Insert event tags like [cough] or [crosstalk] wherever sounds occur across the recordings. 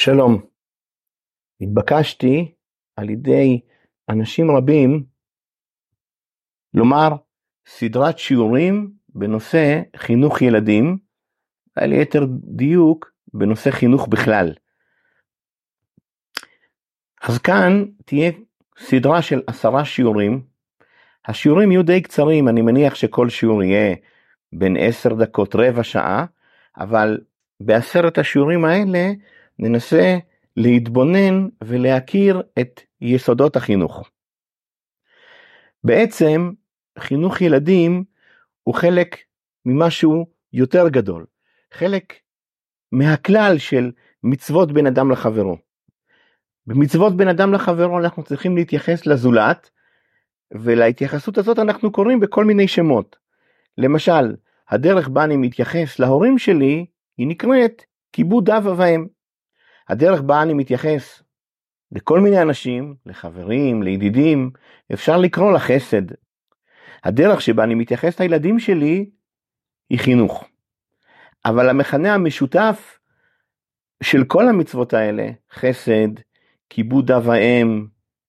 שלום. התבקשתי על ידי אנשים רבים לומר סדרת שיעורים בנושא חינוך ילדים, ליתר דיוק בנושא חינוך בכלל. אז כאן תהיה סדרה של עשרה שיעורים. השיעורים יהיו די קצרים, אני מניח שכל שיעור יהיה בין עשר דקות רבע שעה, אבל בעשרת השיעורים האלה ננסה להתבונן ולהכיר את יסודות החינוך. בעצם חינוך ילדים הוא חלק ממשהו יותר גדול, חלק מהכלל של מצוות בין אדם לחברו. במצוות בין אדם לחברו אנחנו צריכים להתייחס לזולת ולהתייחסות הזאת אנחנו קוראים בכל מיני שמות. למשל, הדרך בה אני מתייחס להורים שלי היא נקראת כיבוד אב ואם. הדרך בה אני מתייחס לכל מיני אנשים, לחברים, לידידים, אפשר לקרוא לה חסד. הדרך שבה אני מתייחס לילדים שלי היא חינוך. אבל המכנה המשותף של כל המצוות האלה, חסד, כיבוד אב ואם,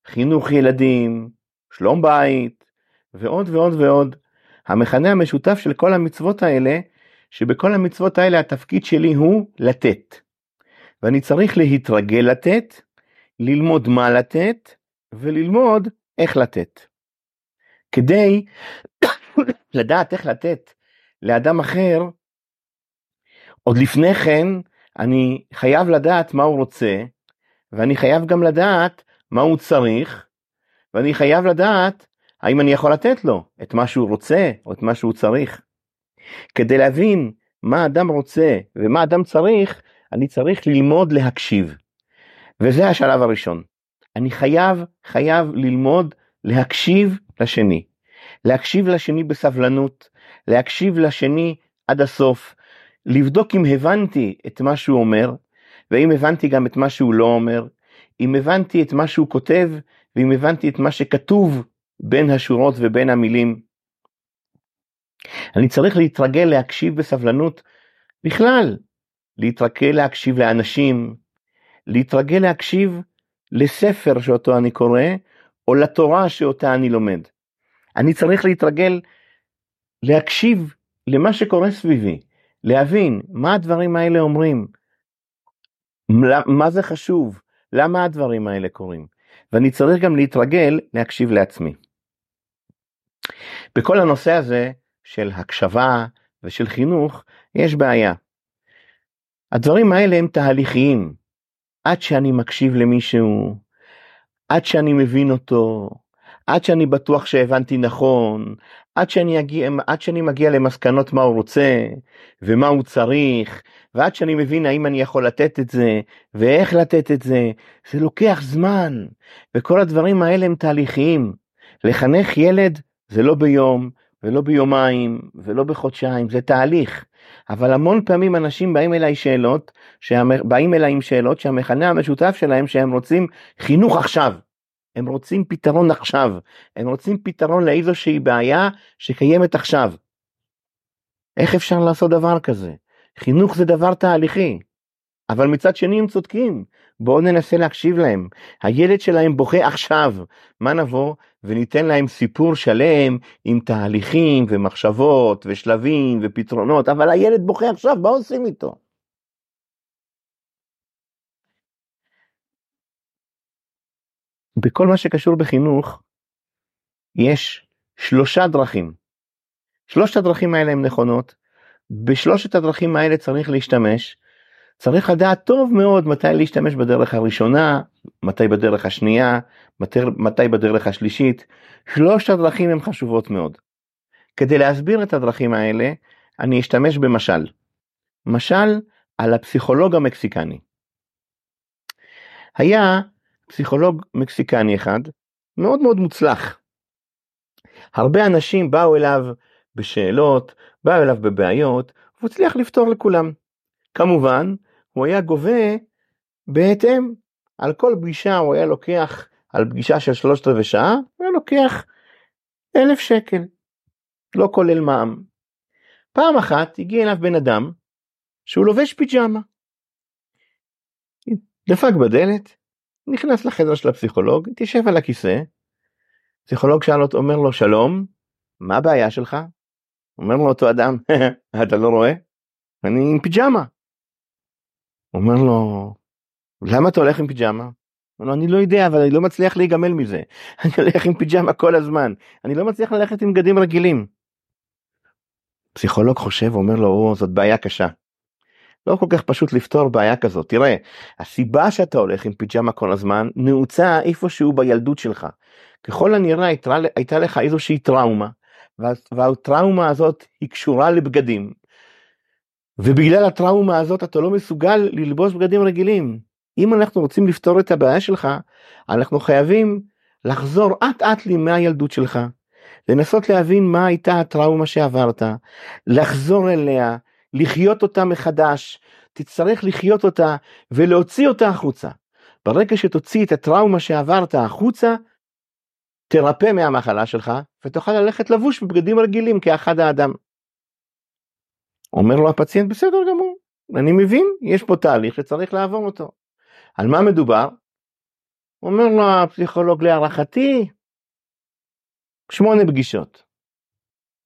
חינוך ילדים, שלום בית, ועוד ועוד ועוד. המכנה המשותף של כל המצוות האלה, שבכל המצוות האלה התפקיד שלי הוא לתת. ואני צריך להתרגל לתת, ללמוד מה לתת, וללמוד איך לתת. כדי לדעת איך לתת לאדם אחר, עוד לפני כן אני חייב לדעת מה הוא רוצה, ואני חייב גם לדעת מה הוא צריך, ואני חייב לדעת האם אני יכול לתת לו את מה שהוא רוצה או את מה שהוא צריך. כדי להבין מה אדם רוצה ומה אדם צריך, אני צריך ללמוד להקשיב. וזה השלב הראשון. אני חייב, חייב ללמוד להקשיב לשני. להקשיב לשני בסבלנות, להקשיב לשני עד הסוף, לבדוק אם הבנתי את מה שהוא אומר, ואם הבנתי גם את מה שהוא לא אומר, אם הבנתי את מה שהוא כותב, ואם הבנתי את מה שכתוב בין השורות ובין המילים. אני צריך להתרגל להקשיב בסבלנות בכלל, להתרגל להקשיב לאנשים, להתרגל להקשיב לספר שאותו אני קורא, או לתורה שאותה אני לומד. אני צריך להתרגל להקשיב למה שקורה סביבי, להבין מה הדברים האלה אומרים, מה זה חשוב, למה הדברים האלה קורים, ואני צריך גם להתרגל להקשיב לעצמי. בכל הנושא הזה של הקשבה ושל חינוך יש בעיה. הדברים האלה הם תהליכיים. עד שאני מקשיב למישהו, עד שאני מבין אותו, עד שאני בטוח שהבנתי נכון, עד שאני, אגיע, עד שאני מגיע למסקנות מה הוא רוצה ומה הוא צריך, ועד שאני מבין האם אני יכול לתת את זה ואיך לתת את זה, זה לוקח זמן, וכל הדברים האלה הם תהליכיים. לחנך ילד זה לא ביום ולא ביומיים ולא בחודשיים, זה תהליך. אבל המון פעמים אנשים באים אליי שאלות, באים אליי עם שאלות שהמכנה המשותף שלהם שהם רוצים חינוך עכשיו. הם רוצים פתרון עכשיו, הם רוצים פתרון לאיזושהי בעיה שקיימת עכשיו. איך אפשר לעשות דבר כזה? חינוך זה דבר תהליכי. אבל מצד שני הם צודקים, בואו ננסה להקשיב להם. הילד שלהם בוכה עכשיו, מה נבוא וניתן להם סיפור שלם עם תהליכים ומחשבות ושלבים ופתרונות, אבל הילד בוכה עכשיו, מה עושים איתו? בכל מה שקשור בחינוך, יש שלושה דרכים. שלושת הדרכים האלה הן נכונות, בשלושת הדרכים האלה צריך להשתמש, צריך לדעת טוב מאוד מתי להשתמש בדרך הראשונה, מתי בדרך השנייה, מתי, מתי בדרך השלישית. שלושת הדרכים הן חשובות מאוד. כדי להסביר את הדרכים האלה, אני אשתמש במשל. משל על הפסיכולוג המקסיקני. היה פסיכולוג מקסיקני אחד, מאוד מאוד מוצלח. הרבה אנשים באו אליו בשאלות, באו אליו בבעיות, והוא הצליח לפתור לכולם. כמובן, הוא היה גובה בהתאם. על כל פגישה הוא היה לוקח, על פגישה של שלושת רבעי שעה, הוא היה לוקח אלף שקל, לא כולל מע"מ. פעם אחת הגיע אליו בן אדם שהוא לובש פיג'מה. דפק בדלת, נכנס לחדר של הפסיכולוג, התיישב על הכיסא, פסיכולוג שאל אותו, אומר לו, שלום, מה הבעיה שלך? אומר לו אותו אדם, [laughs] אתה לא רואה? אני עם פיג'מה. אומר לו, למה אתה הולך עם פיג'מה? אומר לו, אני לא יודע, אבל אני לא מצליח להיגמל מזה. [laughs] אני הולך עם פיג'מה כל הזמן, אני לא מצליח ללכת עם בגדים רגילים. פסיכולוג חושב, אומר לו, או, זאת בעיה קשה. לא כל כך פשוט לפתור בעיה כזאת. תראה, הסיבה שאתה הולך עם פיג'מה כל הזמן נעוצה איפשהו בילדות שלך. ככל הנראה הייתה, הייתה לך איזושהי טראומה, והטראומה הזאת היא קשורה לבגדים. ובגלל הטראומה הזאת אתה לא מסוגל ללבוש בגדים רגילים. אם אנחנו רוצים לפתור את הבעיה שלך, אנחנו חייבים לחזור אט אט לימי הילדות שלך, לנסות להבין מה הייתה הטראומה שעברת, לחזור אליה, לחיות אותה מחדש, תצטרך לחיות אותה ולהוציא אותה החוצה. ברגע שתוציא את הטראומה שעברת החוצה, תרפא מהמחלה שלך ותוכל ללכת לבוש בבגדים רגילים כאחד האדם. אומר לו הפציינט בסדר גמור, אני מבין, יש פה תהליך שצריך לעבור אותו. על מה מדובר? אומר לו הפסיכולוג להערכתי, שמונה פגישות.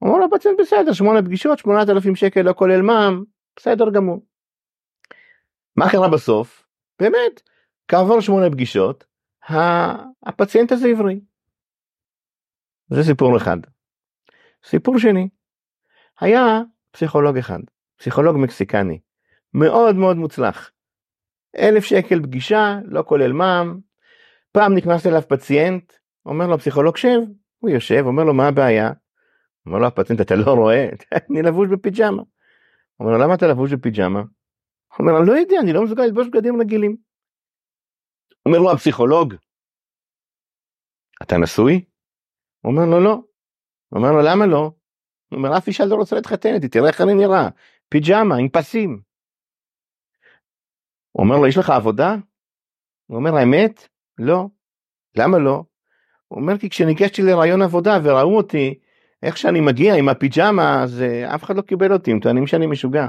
אומר לו הפציינט בסדר, שמונה פגישות, שמונת אלפים שקל לא כולל מע"מ, בסדר גמור. מה קרה בסוף? באמת, כעבור שמונה פגישות, הפציינט הזה עברי. זה סיפור אחד. סיפור שני, היה פסיכולוג אחד, פסיכולוג מקסיקני, מאוד מאוד מוצלח. אלף שקל פגישה, לא כולל מע"מ, פעם נכנס אליו פציינט, אומר לו פסיכולוג שב, הוא יושב, אומר לו מה הבעיה? אומר לו הפציינט אתה לא רואה? אני לבוש בפיג'מה. אומר לו למה אתה לבוש בפיג'מה? אומר לו לא יודע, אני לא מסוגל ללבוש בגדים רגילים. אומר לו הפסיכולוג, אתה נשוי? אומר לו לא. אומר לו למה לא? הוא אומר אף אישה לא רוצה להתחתן איתי תראה איך אני נראה פיג'מה עם פסים. הוא אומר לו יש לך עבודה? הוא אומר האמת לא. למה לא? הוא אומר כי כשניגשתי לרעיון עבודה וראו אותי איך שאני מגיע עם הפיג'מה אז אף אחד לא קיבל אותי הם טוענים שאני משוגע.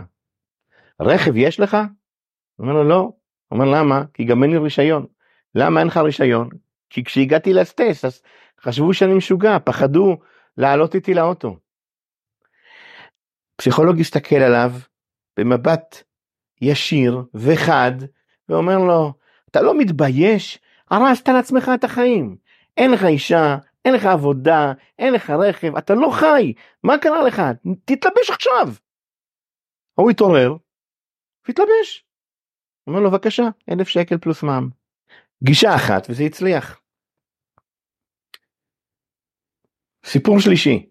רכב יש לך? הוא אומר לו לא. הוא אומר למה? כי גם אין לי רישיון. למה אין לך רישיון? כי כשהגעתי לסטייס אז חשבו שאני משוגע, פחדו לעלות איתי לאוטו. פסיכולוג הסתכל עליו במבט ישיר וחד ואומר לו, אתה לא מתבייש? הרסת לעצמך את החיים. אין לך אישה, אין לך עבודה, אין לך רכב, אתה לא חי, מה קרה לך? תתלבש עכשיו. הוא התעורר והתלבש. אומר לו בבקשה, אלף שקל פלוס מע"מ. גישה אחת וזה הצליח. סיפור שלישי,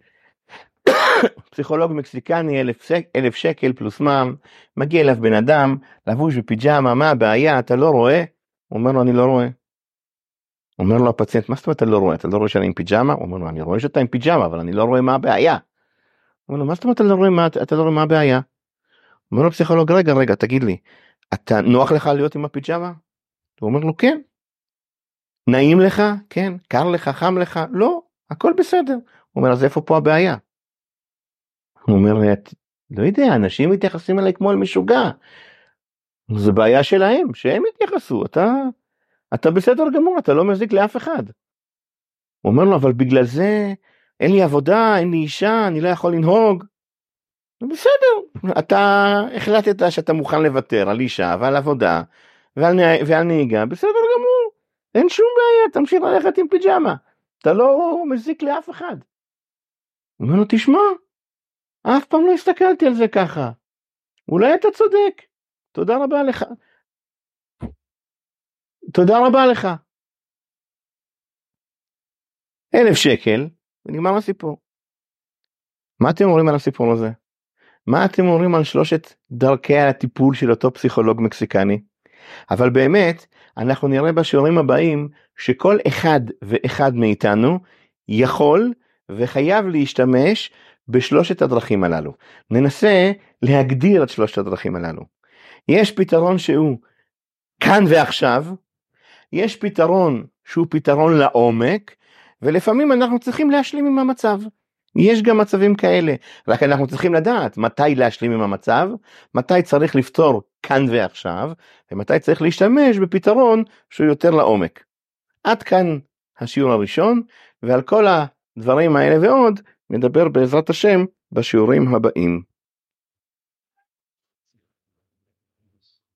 פסיכולוג מקסיקני אלף, אלף שקל פלוס מע"מ, מגיע אליו בן אדם, לבוש בפיג'מה, מה הבעיה, אתה לא רואה? הוא אומר לו, אני לא רואה. אומר לו הפציינט, מה זאת אומרת אתה לא רואה? אתה לא רואה שאני עם פיג'מה? הוא אומר לו, אני רואה שאתה עם פיג'מה, אבל אני לא רואה מה הבעיה. הוא אומר לו, מה זאת אומרת אתה לא רואה מה, אתה לא רואה מה הבעיה? אומר לו פסיכולוג, רגע, רגע, תגיד לי, אתה נוח לך להיות עם הפיג'מה? הוא אומר לו, כן. נעים לך? כן. קר לך? חם לך? לא. הכל בסדר. הוא אומר אז איפה פה הבעיה? הוא אומר לא יודע אנשים מתייחסים אליי כמו אל משוגע. זה בעיה שלהם שהם יתייחסו אתה אתה בסדר גמור אתה לא מזיק לאף אחד. הוא אומר לו אבל בגלל זה אין לי עבודה אין לי אישה אני לא יכול לנהוג. בסדר אתה החלטת שאתה מוכן לוותר על אישה ועל עבודה ועל, ועל נהיגה בסדר גמור אין שום בעיה תמשיך ללכת עם פיג'מה. אתה לא מזיק לאף אחד. הוא אומר לו, תשמע, אף פעם לא הסתכלתי על זה ככה. אולי אתה צודק. תודה רבה לך. תודה רבה לך. אלף שקל, ונגמר הסיפור. מה אתם אומרים על הסיפור הזה? מה אתם אומרים על שלושת דרכי הטיפול של אותו פסיכולוג מקסיקני? אבל באמת, אנחנו נראה בשיעורים הבאים שכל אחד ואחד מאיתנו יכול וחייב להשתמש בשלושת הדרכים הללו. ננסה להגדיר את שלושת הדרכים הללו. יש פתרון שהוא כאן ועכשיו, יש פתרון שהוא פתרון לעומק, ולפעמים אנחנו צריכים להשלים עם המצב. יש גם מצבים כאלה, רק אנחנו צריכים לדעת מתי להשלים עם המצב, מתי צריך לפתור כאן ועכשיו, ומתי צריך להשתמש בפתרון שהוא יותר לעומק. עד כאן השיעור הראשון, ועל כל הדברים האלה ועוד נדבר בעזרת השם בשיעורים הבאים.